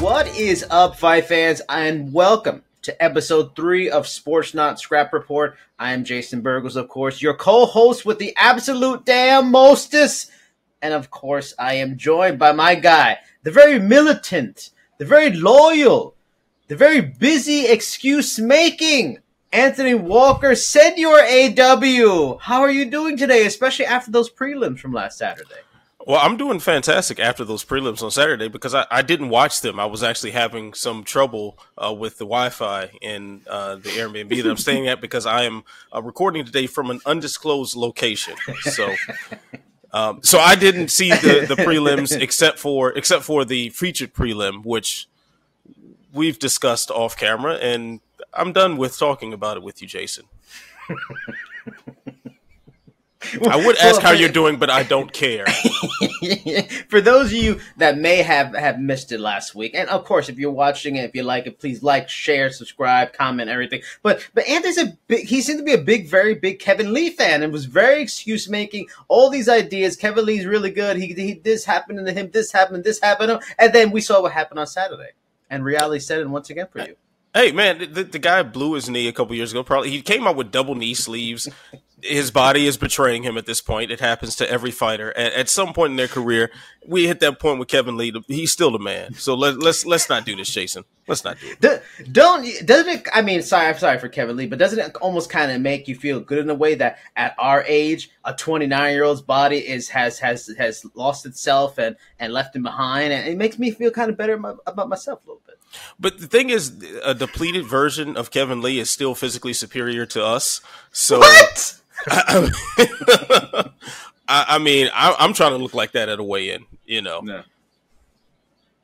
What is up, fight fans, and welcome to episode three of Sportsnaut Scrap Report. I am Jason Burgos, of course, your co-host with the absolute damn mostest, and of course, I am joined by my guy, the very militant, the very loyal, the very busy excuse making. Anthony Walker, Senor AW. How are you doing today, especially after those prelims from last Saturday? Well, I'm doing fantastic after those prelims on Saturday because I, I didn't watch them. I was actually having some trouble uh, with the Wi-Fi in uh, the Airbnb that I'm staying at because I am uh, recording today from an undisclosed location. So, um, so I didn't see the, the prelims except for except for the featured prelim, which we've discussed off camera, and I'm done with talking about it with you, Jason. I would ask well, how you're doing, but I don't care. for those of you that may have have missed it last week, and of course, if you're watching it, if you like it, please like, share, subscribe, comment, everything. But but Anthony's a big. He seemed to be a big, very big Kevin Lee fan, and was very excuse making. All these ideas. Kevin Lee's really good. He, he this happened to him. This happened. This happened. And then we saw what happened on Saturday, and reality set in once again for you. Hey man, the, the guy blew his knee a couple years ago. Probably he came out with double knee sleeves. His body is betraying him at this point. It happens to every fighter. At, at some point in their career, we hit that point with Kevin Lee. He's still the man. So let, let's let's not do this, Jason. Let's not do it. Don't doesn't it? I mean, sorry, I'm sorry for Kevin Lee, but doesn't it almost kind of make you feel good in a way that at our age, a 29 year old's body is has has has lost itself and and left him behind, and it makes me feel kind of better about myself a little bit. But the thing is, a depleted version of Kevin Lee is still physically superior to us. So what? I, I, mean, I, am trying to look like that at a weigh-in. You know. No.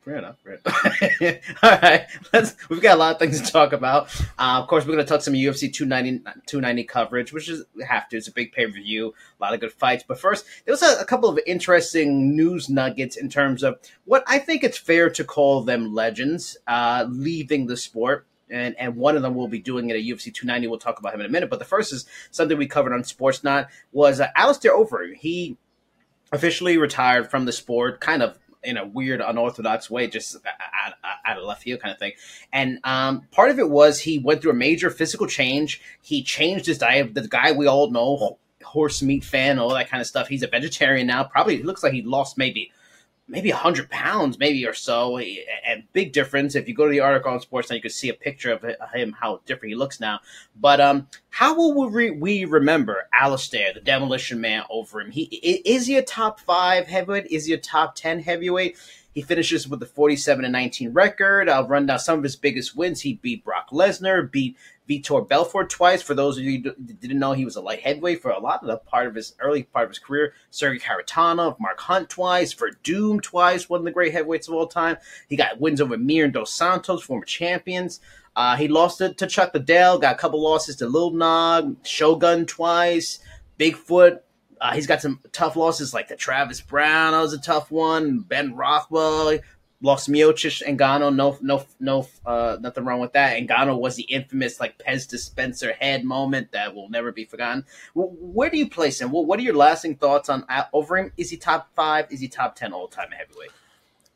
Fair enough. Fair enough. All right, let's. We've got a lot of things to talk about. Uh, of course, we're going to touch some UFC 290, 290 coverage, which is have to. It's a big pay per view, a lot of good fights. But first, there was a, a, couple of interesting news nuggets in terms of what I think it's fair to call them legends uh, leaving the sport. And, and one of them will be doing it at UFC 290. We'll talk about him in a minute. But the first is something we covered on Sportsnaut was uh, Alistair Overeem. He officially retired from the sport, kind of in a weird, unorthodox way, just out, out of left field kind of thing. And um, part of it was he went through a major physical change. He changed his diet. The guy we all know, horse meat fan, all that kind of stuff. He's a vegetarian now. Probably looks like he lost maybe maybe 100 pounds, maybe or so. And big difference. If you go to the article on Sportsnaut, you can see a picture of him, how different he looks now. But um, how will we, we remember Alistair, the Demolition Man, Overeem? He is he a top five heavyweight? Is he a top 10 heavyweight? He finishes with a 47 and 19 record. I'll run down some of his biggest wins. He beat Brock Lesnar, beat Vitor Belfort twice. For those of you who didn't know, he was a light heavyweight for a lot of the part of his early part of his career. Sergey Kharitonov, Mark Hunt twice, Werdum twice, one of the great heavyweights of all time. He got wins over Mir and Dos Santos, former champions. Uh, he lost it to Chuck Liddell, got a couple losses to Lil Nog, Shogun twice, Bigfoot. Uh, he's got some tough losses like the Travis Browne, that was a tough one. Ben Rothwell, lost Miocic and Ngannou. No, no, no, uh, nothing wrong with that. And Ngannou was the infamous like Pez dispenser head moment that will never be forgotten. Where do you place him? What are your lasting thoughts on uh, Overeem? Is he top five? Is he top ten all time heavyweight?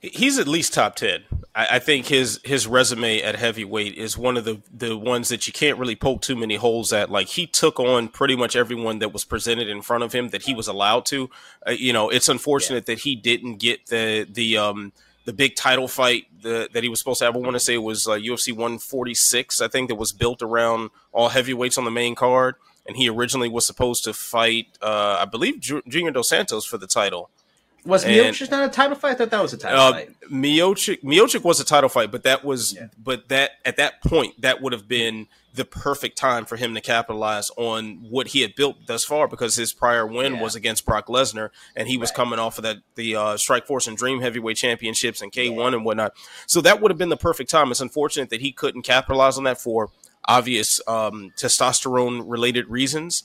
He's at least top ten. I, I, think his his resume at heavyweight is one of the the ones that you can't really poke too many holes at. Like he took on pretty much everyone that was presented in front of him that he was allowed to. Uh, you know, it's unfortunate yeah. that he didn't get the the um the big title fight the, that he was supposed to have. I want to say it was uh, UFC 146, I think, that was built around all heavyweights on the main card. And he originally was supposed to fight, uh, I believe, Ju- Junior Dos Santos for the title. Was Miocic not a title fight? I thought that was a title uh, fight. Miocic, Miocic was a title fight, but that was, yeah. but that at that point, that would have been the perfect time for him to capitalize on what he had built thus far because his prior win yeah. was against Brock Lesnar and he was right. coming off of that the uh, Strikeforce and Dream Heavyweight Championships and K1 yeah. and whatnot. So that would have been the perfect time. It's unfortunate that he couldn't capitalize on that for obvious um, testosterone related reasons.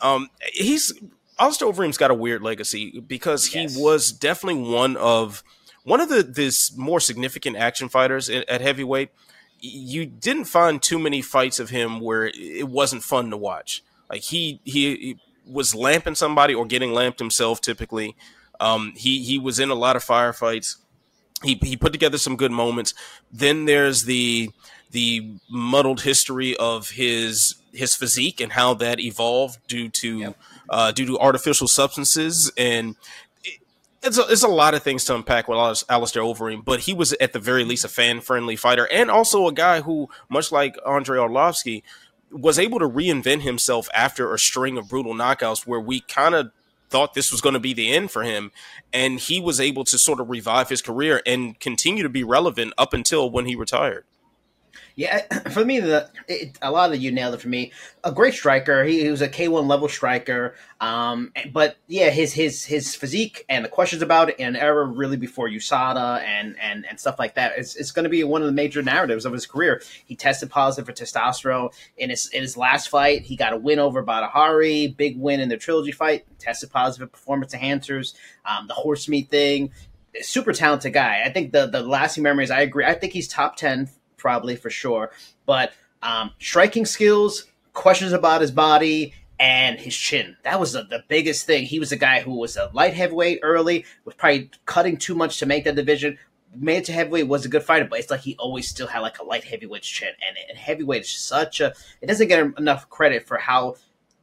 Um, he's Alistair Overeem's got a weird legacy because he yes. was definitely one of one of the this more significant action fighters at, at heavyweight you didn't find too many fights of him where it wasn't fun to watch. Like he he, he was lamping somebody or getting lamped himself. Typically, um, he he was in a lot of firefights. he he put together some good moments. Then there's the the muddled history of his his physique and how that evolved due to yep. uh, due to artificial substances and it's a, it's a lot of things to unpack with Alistair Overeem, but he was at the very least a fan friendly fighter and also a guy who, much like Andrei Arlovski, was able to reinvent himself after a string of brutal knockouts where we kind of thought this was going to be the end for him. And he was able to sort of revive his career and continue to be relevant up until when he retired. Yeah, for me, the it, a lot of you nailed it for me. A great striker. He, he was a K one level striker. Um, but yeah, his his his physique and the questions about it and era really before USADA and and and stuff like that. It's, it's going to be one of the major narratives of his career. He tested positive for testosterone in his in his last fight. He got a win over Badr Hari, big win in the trilogy fight. Tested positive for performance enhancers. Um, the horse meat thing super talented guy. I think the the lasting memories. I agree. I think he's top ten probably for sure. But um, striking skills, questions about his body, and his chin. That was the, the biggest thing. He was a guy who was a light heavyweight early, was probably cutting too much to make that division. Made it to heavyweight was a good fighter, but it's like he always still had like a light heavyweight chin. And, and heavyweight is such a it doesn't get enough credit for how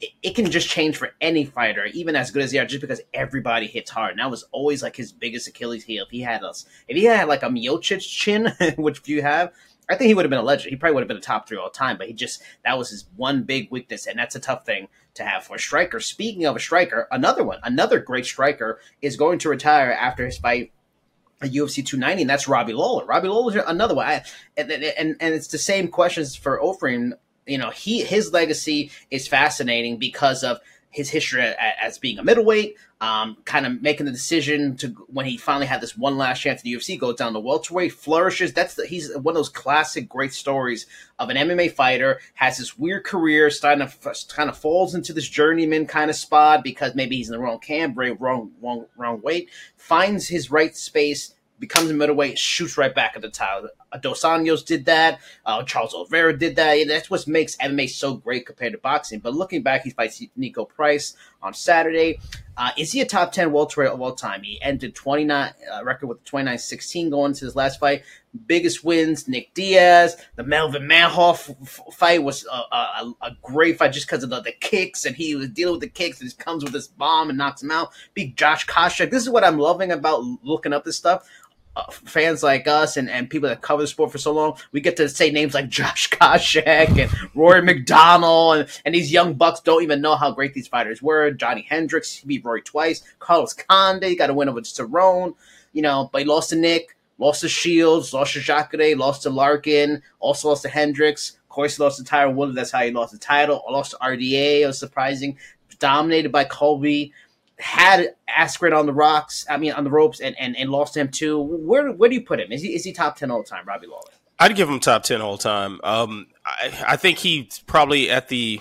it, it can just change for any fighter, even as good as they are, just because everybody hits hard. And that was always like his biggest Achilles heel. If he had us, if he had like a Miocic chin, which you have, I think he would have been a legend. He probably would have been a top three all time, but he just that was his one big weakness, and that's a tough thing to have for a striker. Speaking of a striker, another one, another great striker is going to retire after his fight at UFC 290, and that's Robbie Lawler. Robbie Lawler another one, I, and, and and it's the same questions for Overeem. You know, he his legacy is fascinating because of his history as being a middleweight, um, kind of making the decision to when he finally had this one last chance at the UFC, goes down to welterweight, flourishes. That's the, he's one of those classic great stories of an MMA fighter has this weird career, starting to kind of falls into this journeyman kind of spot because maybe he's in the wrong camp, wrong wrong wrong weight, finds his right space becomes a middleweight, shoots right back at the title. Dos Anjos did that. Uh, Charles Oliveira did that. That's what makes MMA so great compared to boxing. But looking back, he fights Niko Price on Saturday. Uh, is he a top 10 welterweight of all time? He ended 29 uh, record with 29-16 going to his last fight. Biggest wins, Nick Diaz. The Melvin Manhoef f- fight was a, a, a, great fight just because of the, the, kicks, and he was dealing with the kicks, and he comes with this bomb and knocks him out. Big Josh Koscheck. This is what I'm loving about looking up this stuff uh, fans like us and, and people that cover the sport for so long, we get to say names like Josh Koscheck and Rory MacDonald, and, and these young bucks don't even know how great these fighters were. Johnny Hendricks, he beat Rory twice. Carlos Condit got a win over Cerrone, you know, but he lost to Nick, lost to Shields, lost to Jacare, lost to Larkin, also lost to Hendricks. Of course, he lost to Tyron Woodley. That's how he lost the title. Lost to RDA. It was surprising. Dominated by Colby had Askren on the rocks, I mean on the ropes, and, and, and lost him too. Where where do you put him? Is he is he top ten all the time, Robbie Lawler? I'd give him top ten all time. Um, I, I think he's probably at the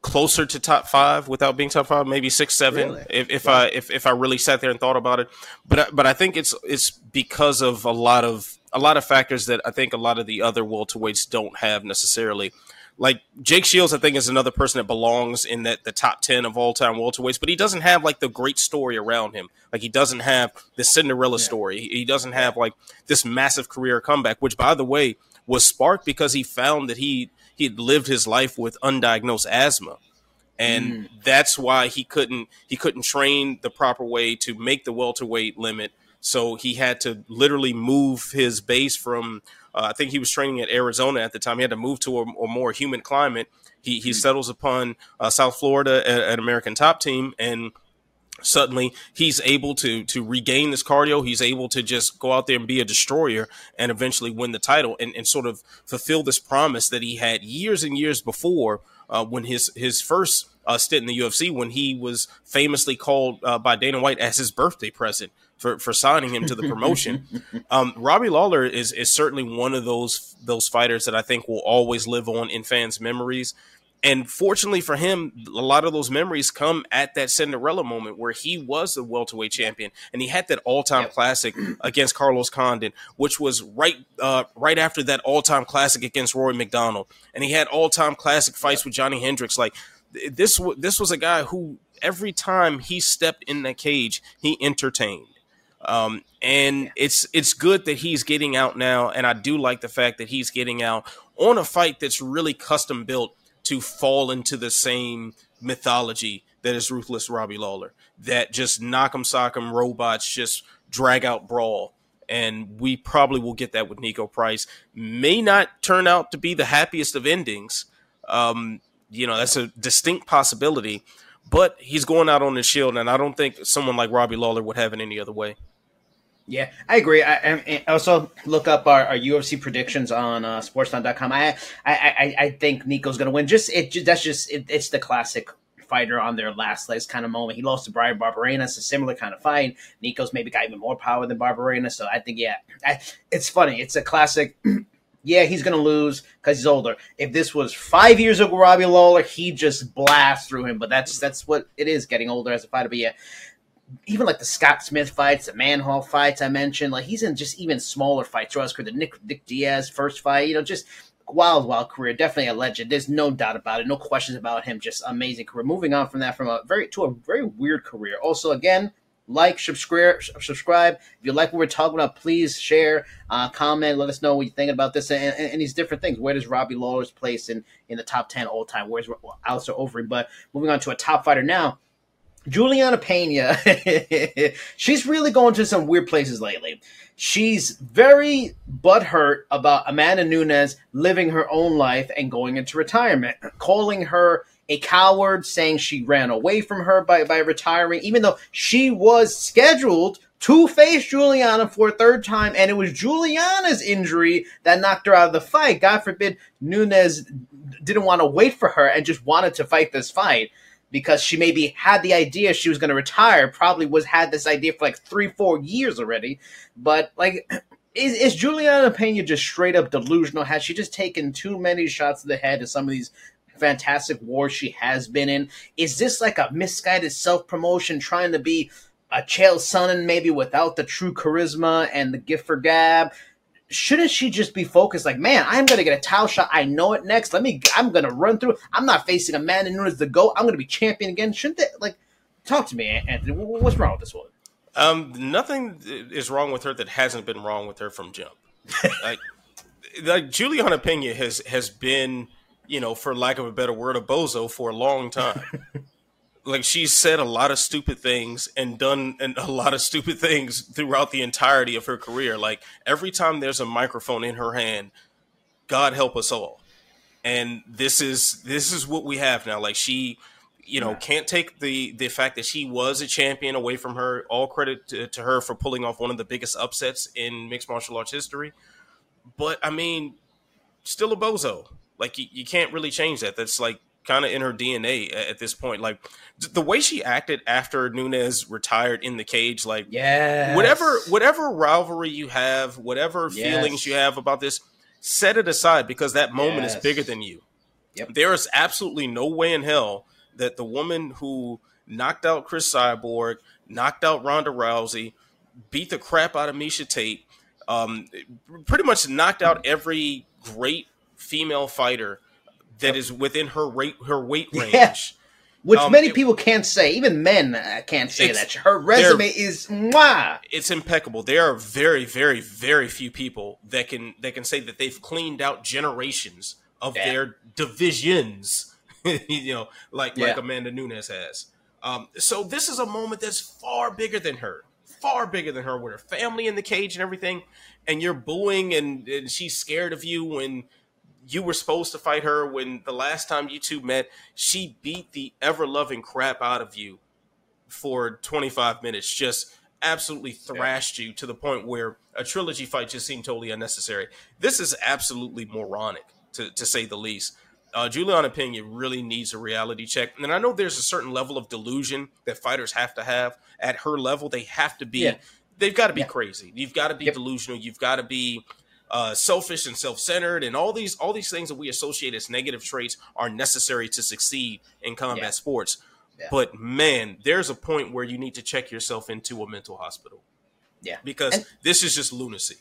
closer to top five without being top five, maybe six, seven. Really? If, if yeah. I if, if I really sat there and thought about it, but but I think it's it's because of a lot of a lot of factors that I think a lot of the other welterweights don't have necessarily like Jake Shields, I think is another person that belongs in that the top ten of all time welterweights, but he doesn't have like the great story around him. Like he doesn't have the Cinderella yeah. story. He doesn't have like this massive career comeback, which by the way was sparked because he found that he he had lived his life with undiagnosed asthma. And mm. that's why he couldn't he couldn't train the proper way to make the welterweight limit. So he had to literally move his base from uh, I think he was training at Arizona at the time. He had to move to a, a more humid climate. He he mm-hmm. settles upon uh, South Florida, an American top team, and suddenly he's able to to regain this cardio he's able to just go out there and be a destroyer and eventually win the title and, and sort of fulfill this promise that he had years and years before uh, when his his first uh, stint in the UFC when he was famously called uh, by Dana White as his birthday present for, for signing him to the promotion. um, Robbie Lawler is is certainly one of those those fighters that I think will always live on in fans' memories. And fortunately for him, a lot of those memories come at that Cinderella moment where he was the welterweight champion, and he had that all-time yep. classic against Carlos Condit, which was right uh, right after that all-time classic against Rory MacDonald, and he had all-time classic fights yep. with Johnny Hendricks. Like this, this was a guy who every time he stepped in that cage, he entertained Um, and yeah. it's it's good that he's getting out now, and I do like the fact that he's getting out on a fight that's really custom built to fall into the same mythology that is ruthless Robbie Lawler. That just knock 'em sock 'em robots just drag out brawl. And we probably will get that with Niko Price. May not turn out to be the happiest of endings. Um, you know, that's a distinct possibility, but he's going out on the shield, and I don't think someone like Robbie Lawler would have it any other way. Yeah, I agree. I, I also look up our, our UFC predictions on uh, Sportsline.com. I, I I think Niko's going to win. Just it that's just it, it's the classic fighter on their last legs kind of moment. He lost to Bryan Barberena. a similar kind of fight. Niko's maybe got even more power than Barberena. So I think yeah, I, it's funny. It's a classic. yeah, he's going to lose because he's older. If this was five years ago, Robbie Lawler, he just blast through him. But that's that's what it is, getting older as a fighter. But yeah, even like the Scott Smith fights, the Manhoef fights I mentioned, like he's in just even smaller fights. Throughout the Nick Nick Diaz first fight, you know, just wild, wild career. Definitely a legend. There's no doubt about it. No questions about him. Just amazing career. Moving on from that, from a very to a very weird career. Also, again, like, subscribe, subscribe. If you like what we're talking about, please share, uh, comment, let us know what you think about this and, and, and, these different things. Where does Robbie Lawler's place in, in the top 10 all time? Where's Alistair Overeem? But moving on to a top fighter now. Julianna Pena, she's really going to some weird places lately. She's very butthurt about Amanda Nunes living her own life and going into retirement, calling her a coward, saying she ran away from her by, by retiring, even though she was scheduled to face Julianna for a third time, and it was Julianna's injury that knocked her out of the fight. God forbid Nunes didn't want to wait for her and just wanted to fight this fight because she maybe had the idea she was going to retire, probably was had this idea for like three, four years already. But like, is, is Julianna Pena just straight up delusional? Has she just taken too many shots to the head in some of these fantastic wars she has been in? Is this like a misguided self promotion trying to be a Chael Sonnen maybe without the true charisma and the gift for gab? shouldn't she just be focused like, man, I'm gonna get a towel shot. I know it next. Let me I'm gonna run through. I'm not facing Amanda Nunes the GOAT. I'm gonna be champion again. Shouldn't they like talk to me, Anthony? What's wrong with this one? Um, nothing is wrong with her that hasn't been wrong with her from jump. like, like Julianna Pena has has been, you know, for lack of a better word, a bozo for a long time. like she's said a lot of stupid things and done a lot of stupid things throughout the entirety of her career. Like every time there's a microphone in her hand, God help us all. And this is this is what we have now. Like she, you know, yeah. can't take the the fact that she was a champion away from her. All credit to, to her for pulling off one of the biggest upsets in mixed martial arts history. But I mean, still a bozo. Like you, you can't really change that. That's like kind of in her DNA at this point. Like the way she acted after Nunes retired in the cage, like yeah, whatever whatever rivalry you have, whatever yes. feelings you have about this, set it aside because that moment yes. is bigger than you. Yep. There is absolutely no way in hell that the woman who knocked out Cris Cyborg, knocked out Ronda Rousey, beat the crap out of Miesha Tate, um, pretty much knocked out every great female fighter that is within her rate her weight range. Yeah. Which um, many it, people can't say, even men uh, can't say that. Her resume is mwah. It's impeccable. There are very, very, very few people that can that can say that they've cleaned out generations of yeah. their divisions. you know, like yeah. like Amanda Nunes has. Um, so this is a moment that's far bigger than her, far bigger than her, with her family in the cage and everything, and you're booing and, and she's scared of you when you were supposed to fight her when the last time you two met, she beat the ever loving crap out of you for 25 minutes, just absolutely thrashed yeah. you to the point where a trilogy fight just seemed totally unnecessary. This is absolutely moronic, to, to say the least. Uh, Julianna Pena really needs a reality check. And I know there's a certain level of delusion that fighters have to have. At her level, they have to be, yeah. they've got to be yeah. crazy. You've got to be yep. delusional. You've got to be uh, selfish and self-centered and all these all these things that we associate as negative traits are necessary to succeed in combat yeah. sports. Yeah. but man there's a point where you need to check yourself into a mental hospital. Yeah. Because and, this is just lunacy.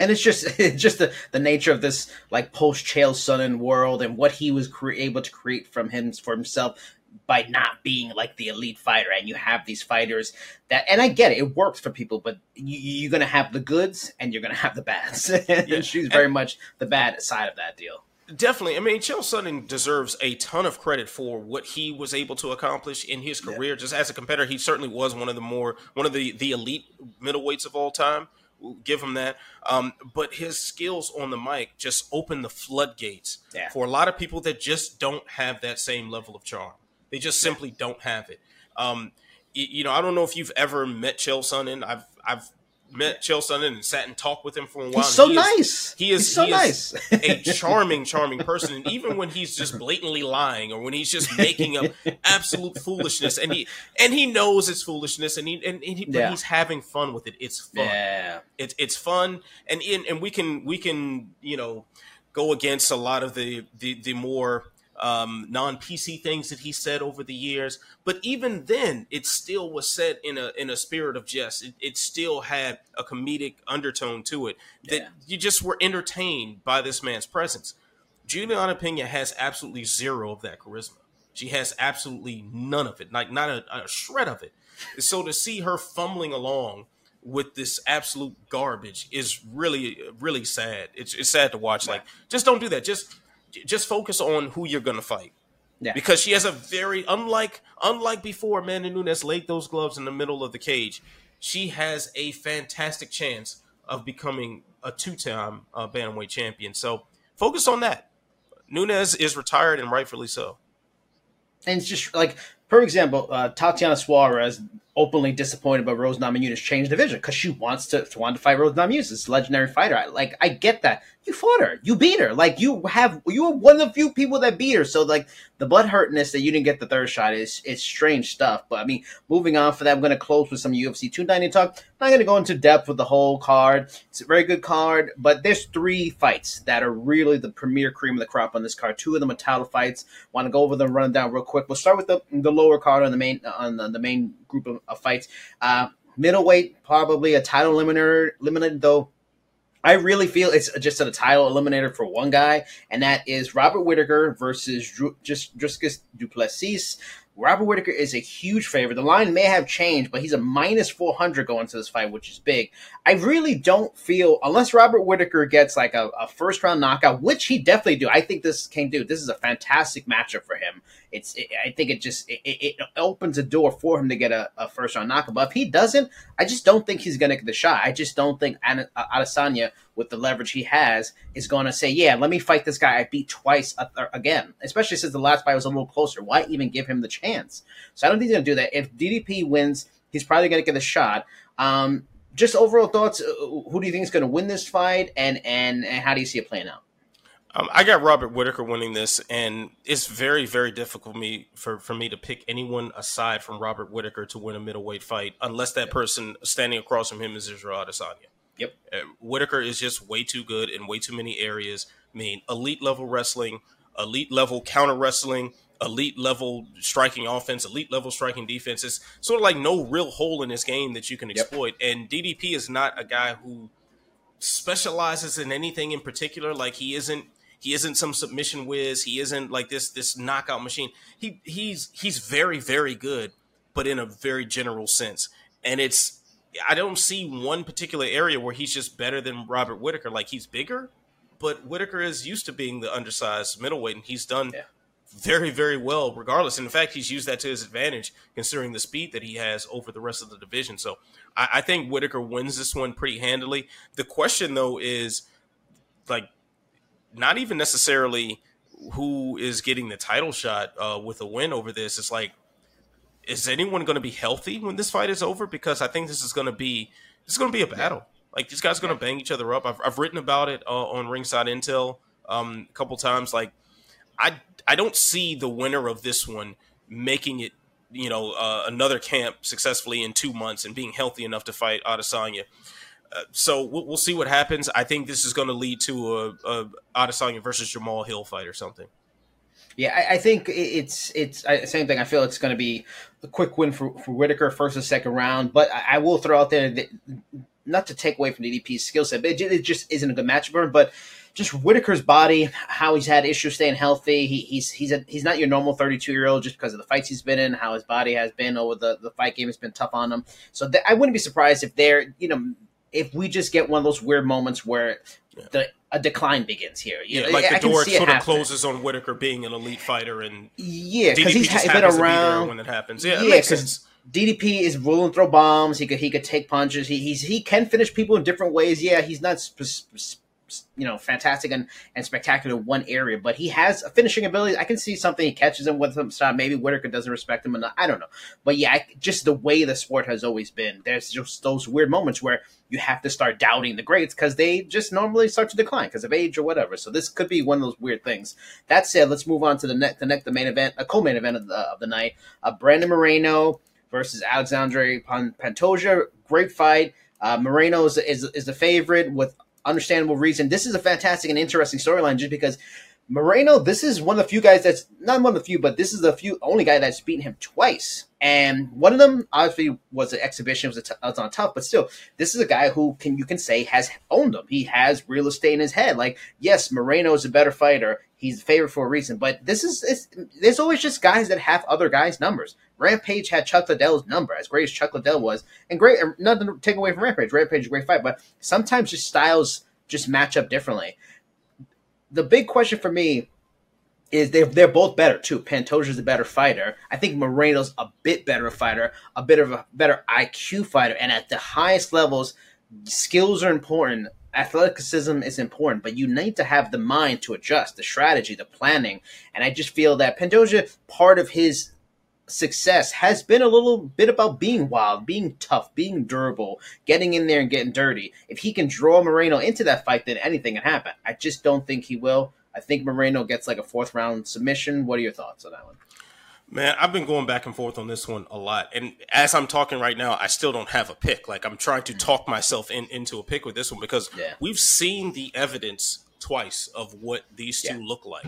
And it's just it's just the, the nature of this like post Chael Sonnen world and what he was cre- able to create from him for himself by not being like the elite fighter and you have these fighters that and i get it it works for people but you, are gonna have the goods and you're gonna have the bads and she's very much the bad side of that deal Definitely. I mean, Chael Sonnen deserves a ton of credit for what he was able to accomplish in his career. Yeah. Just as a competitor, he certainly was one of the more one of the the elite middleweights of all time. Give him that. Um, but his skills on the mic just opened the floodgates yeah. for a lot of people that just don't have that same level of charm. They just simply don't have it. Um, you, know, I don't know if you've ever met Chael Sonnen. I've I've met Chael Sonnen and sat and talked with him for a while. He's so he nice. Is, he is he's so he nice. Is a charming, charming person. And even when he's just blatantly lying or when he's just making up absolute foolishness, and he and he knows it's foolishness, and he and, and he, yeah. he's having fun with it. It's fun. Yeah. It's it's fun, and and we can we can you know go against a lot of the the the more um, non PC things that he said over the years. But even then, it still was said in a in a spirit of jest. It, it still had a comedic undertone to it that yeah. you just were entertained by this man's presence. Julianna Pena has absolutely zero of that charisma. She has absolutely none of it, like not a, a shred of it. So to see her fumbling along with this absolute garbage is really really sad. It's, it's sad to watch. Like, just don't do that. Just just focus on who you're going to fight. Yeah. Because she has a very unlike unlike before Amanda Nunes laid those gloves in the middle of the cage. She has a fantastic chance of becoming a two-time uh, bantamweight champion. So focus on that. Nunes is retired and rightfully so. And it's just like, for example, uh, Tatiana Suarez openly disappointed by Rose Namajunas change division because she wants to, want to fight Rose Namajunas, this legendary fighter. I, like I get that. You fought her, you beat her. Like you have, you were one of the few people that beat her. So like the butt hurtness that you didn't get the third shot is is strange stuff. But I mean, moving on for that, I'm going to close with some UFC 290 talk. I'm not going to go into depth with the whole card. It's a very good card, but there's three fights that are really the premier cream of the crop on this card. Two of them are title fights. Want to go over them, run them down real quick. We'll start with the the lower card on the main on the, the main group of, of fights. Uh, middleweight, probably a title eliminator, eliminated though. I really feel it's just a title eliminator for one guy, and that is Robert Whittaker versus Dr- just Dricus Du Plessis. Robert Whittaker is a huge favorite. The line may have changed, but he's a minus 400 going to this fight, which is big. I really don't feel, unless Robert Whittaker gets like a, a first round knockout, which he definitely do. I think this can do. This is a fantastic matchup for him. It's, it, I think it just, it, it, opens a door for him to get a, a, first round knockout. But if he doesn't, I just don't think he's going to get the shot. I just don't think uh, Adesanya with the leverage he has, is going to say, "Yeah, let me fight this guy I beat twice again." Especially since the last fight was a little closer. Why even give him the chance? So I don't think he's going to do that. If DDP wins, he's probably going to get a shot. Um, just overall thoughts. Uh, who do you think is going to win this fight, and, and and how do you see it playing out? Um, I got Robert Whittaker winning this, and it's very, very difficult me for, for me to pick anyone aside from Robert Whittaker to win a middleweight fight, unless that person standing across from him is Israel Adesanya. Yep. Uh, Whittaker is just way too good in way too many areas. I mean, elite level wrestling, elite level counter wrestling, elite level striking offense, elite level striking defense. It's sort of like no real hole in this game that you can exploit. Yep. And DDP is not a guy who specializes in anything in particular. Like he isn't he isn't some submission whiz. He isn't like this this knockout machine. He he's he's very very good, but in a very general sense. And it's I don't see one particular area where he's just better than Robert Whittaker. Like he's bigger, but Whittaker is used to being the undersized middleweight, and he's done yeah. very, very well regardless. And in fact, he's used that to his advantage considering the speed that he has over the rest of the division. So I, I think Whittaker wins this one pretty handily. The question though is like not even necessarily who is getting the title shot uh, with a win over this. It's like is anyone going to be healthy when this fight is over? Because I think this is going to be this is going to be a battle. Like these guys are going to bang each other up. I've, I've written about it uh, on Ringside Intel um, a couple times. Like I I don't see the winner of this one making it you know uh, another camp successfully in two months and being healthy enough to fight Adesanya. Uh, so we'll, we'll, see what happens. I think this is going to lead to a, a Adesanya versus Jamahal Hill fight or something. Yeah, I, I, think it's it's same thing. I feel it's going to be a quick win for, for Whittaker first and second round, but I, I will throw out there that not to take away from DDP's skill set, but it, it, just isn't a good matchup for him. But just Whittaker's body, how he's had issues staying healthy. He, he's he's a, he's not your normal 32 year old just because of the fights he's been in, how his body has been over the, the fight game has been tough on him. So th- I wouldn't be surprised if they're you know if we just get one of those weird moments where yeah. the a decline begins here. You yeah, know, like the I door sort of closes on Whittaker being an elite fighter, and yeah, because he's been around be when it happens. Yeah, yeah, because DDP is ruling throw bombs. He could he could take punches. He he's, he can finish people in different ways. Yeah, he's not sp- sp- you know fantastic and, and spectacular in one area, but he has a finishing ability. I can see something he catches him with some stop. Maybe Whittaker doesn't respect him enough. I don't know, but yeah, I, just the way the sport has always been. There's just those weird moments where you have to start doubting the greats because they just normally start to decline because of age or whatever. So this could be one of those weird things. That said, let's move on to the next the next the main event, a co-main event of the, of the night. Uh, Brandon Moreno versus Alexandre Pantoja. Great fight. Uh, Moreno is, is, is the favorite with understandable reason. This is a fantastic and interesting storyline just because Moreno, this is one of the few guys that's not one of the few, but this is the few only guy that's beaten him twice. And one of them obviously was an exhibition, was, was on tough, but still, this is a guy who can you can say has owned him. He has real estate in his head. Like, yes, Moreno is a better fighter. He's a favorite for a reason, but this is there's always just guys that have other guys' numbers. Rampage had Chuck Liddell's number, as great as Chuck Liddell was, and great. Nothing to take away from Rampage. Rampage is a great fight, but sometimes just styles just match up differently. The big question for me is they're, they're both better too. Pantoja's a better fighter. I think Moreno's a bit better fighter, a bit of a better IQ fighter, and at the highest levels, skills are important. Athleticism is important, but you need to have the mind to adjust, the strategy, the planning. And I just feel that Pantoja, part of his success has been a little bit about being wild, being tough, being durable, getting in there and getting dirty. If he can draw Moreno into that fight, then anything can happen. I just don't think he will. I think Moreno gets like a fourth round submission. What are your thoughts on that one? Man, I've been going back and forth on this one a lot. And as I'm talking right now, I still don't have a pick. Like I'm trying to talk myself in, into a pick with this one because yeah. we've seen the evidence twice of what these two yeah. look like.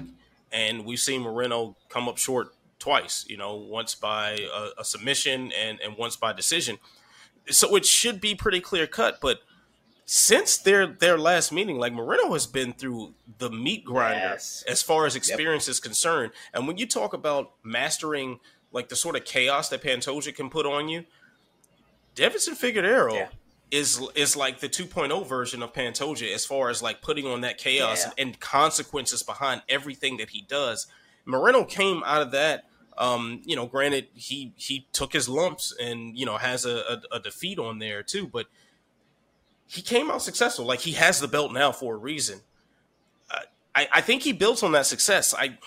And we've seen Moreno come up short twice, you know, once by a, a submission and, and once by decision. So it should be pretty clear cut. But since their their last meeting, like Moreno has been through the meat grinder yes. as far as experience yep. is concerned. And when you talk about mastering like the sort of chaos that Pantoja can put on you, Deiveson Figueiredo yeah. is is like the 2.0 version of Pantoja as far as like putting on that chaos yeah. and, and consequences behind everything that he does. Moreno came out of that um, you know, granted, he he took his lumps and you know has a, a, a defeat on there too, but he came out successful. Like he has the belt now for a reason. I, I think he built on that success. I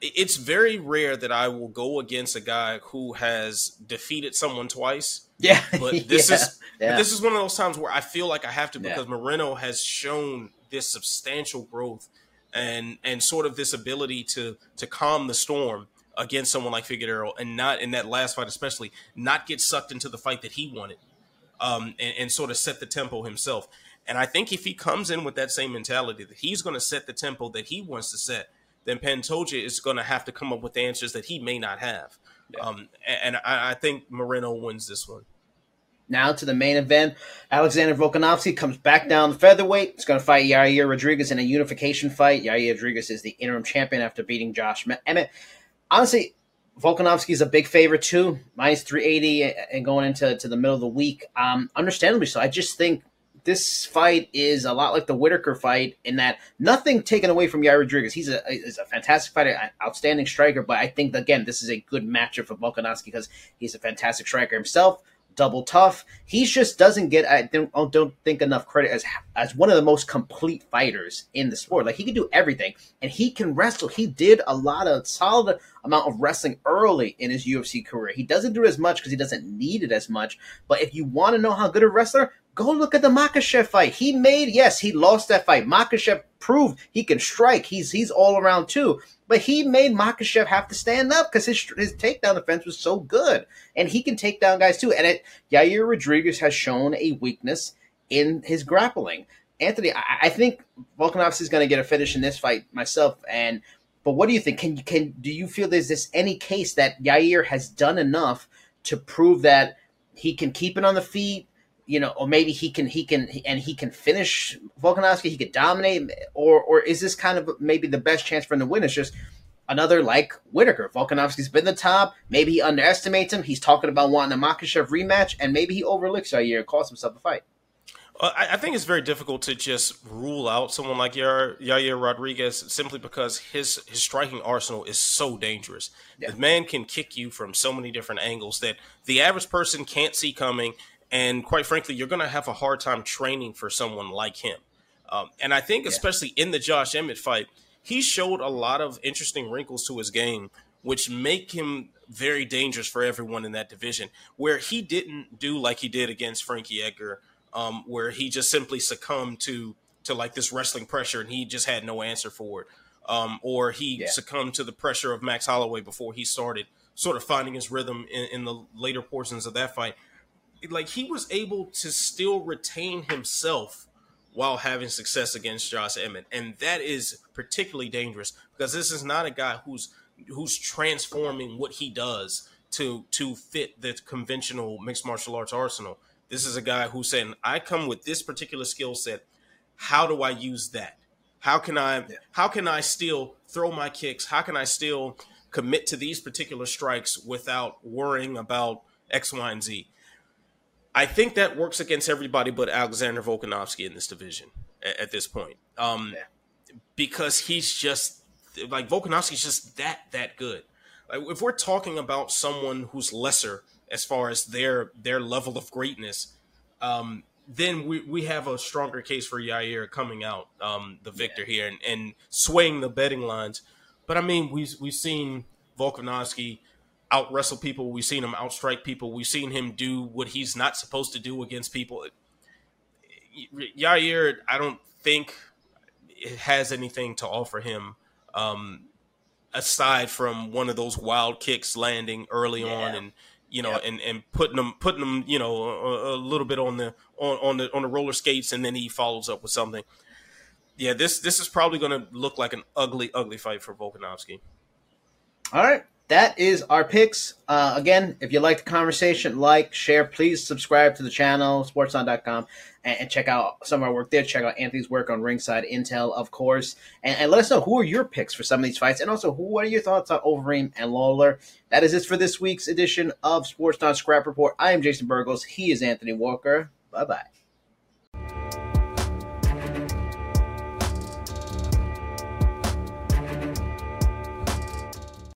it's very rare that I will go against a guy who has defeated someone twice. Yeah, but this yeah. is yeah. this is one of those times where I feel like I have to because yeah. Moreno has shown this substantial growth and and sort of this ability to to calm the storm against someone like Figueroa and not in that last fight, especially not get sucked into the fight that he wanted, um, and, and sort of set the tempo himself. And I think if he comes in with that same mentality that he's going to set the tempo that he wants to set, then Pantoja is going to have to come up with answers that he may not have. Yeah. Um, and, and I, I think Moreno wins this one. Now to the main event. Alexander Volkanovski comes back down the featherweight. He's going to fight Yair Rodriguez in a unification fight. Yair Rodriguez is the interim champion after beating Josh Emmett honestly, Volkanovski is a big favorite too, minus 380 and going into to the middle of the week. Um, understandably so. I just think this fight is a lot like the Whittaker fight in that nothing taken away from Yair Rodriguez. He's a, he's a fantastic fighter, an outstanding striker, but I think, again, this is a good matchup for Volkanovski because he's a fantastic striker himself double tough. He just doesn't get I don't, don't think enough credit as as one of the most complete fighters in the sport. Like he can do everything and he can wrestle. He did a lot of solid amount of wrestling early in his UFC career. He doesn't do as much because he doesn't need it as much. But if you want to know how good a wrestler, go look at the Makhachev fight. He made yes, he lost that fight. Makhachev proved he can strike. He's he's all around too. But he made Makhachev have to stand up because his his takedown defense was so good, and he can take down guys too. And it, Yair Rodriguez has shown a weakness in his grappling. Anthony, I, I think Volkanovski is going to get a finish in this fight myself. And but what do you think? Can you can do you feel there's this any case that Yair has done enough to prove that he can keep it on the feet, you know, or maybe he can he can and he can finish Volkanovski. He could dominate, or or is this kind of maybe the best chance for him to win? Is just another like Whittaker. Volkanovski's been the top. Maybe he underestimates him. He's talking about wanting a Makhachev rematch, and maybe he overlooks Yair and costs himself a fight. Uh, I, think it's very difficult to just rule out someone like Yair, Yair Rodriguez simply because his his striking arsenal is so dangerous. Yeah. The man can kick you from so many different angles that the average person can't see coming, and quite frankly, you're going to have a hard time training for someone like him. Um, and I think, yeah. especially in the Josh Emmett fight, he showed a lot of interesting wrinkles to his game, which make him very dangerous for everyone in that division. Where he didn't do like he did against Frankie Edgar um, where he just simply succumbed to to like this wrestling pressure and he just had no answer for it. Um, or he yeah. succumbed to the pressure of Max Holloway before he started sort of finding his rhythm in, in the later portions of that fight. Like he was able to still retain himself while having success against Josh Emmett, and that is particularly dangerous because this is not a guy who's who's transforming what he does to to fit the conventional mixed martial arts arsenal. This is a guy who's saying, I come with this particular skill set. How do I use that? How can I how can I still throw my kicks? How can I still commit to these particular strikes without worrying about X, Y, and Z? I think that works against everybody but Alexander Volkanovski in this division at, at this point. Um, yeah. because he's just like Volkanovski's just that that good. Like, if we're talking about someone who's lesser as far as their their level of greatness, um, then we, we have a stronger case for Yair coming out, um, the victor yeah. here, and, and swaying the betting lines. But I mean, we've we've seen Volkanovski out wrestle people. We've seen him outstrike people. We've seen him do what he's not supposed to do against people. Yair, I don't think it has anything to offer him um, aside from one of those wild kicks landing early yeah. on and you know, yep. and, and putting them putting them, you know, a, a, little bit on the on, on the on the roller skates, and then he follows up with something. Yeah, this this is probably going to look like an ugly, ugly fight for Volkanovski. All right, that is our picks. Uh, again, if you like the conversation, like, share, please subscribe to the channel, sportsnaut.com and, and, check out some of our work there. Check out Anthony's work on Ringside Intel, of course, and, and, let us know who are your picks for some of these fights, and also who what are your thoughts on Overeem and Lawler. That is it for this week's edition of Sports Scrap Report. I am Jason Burgos. He is Anthony Walker. Bye bye.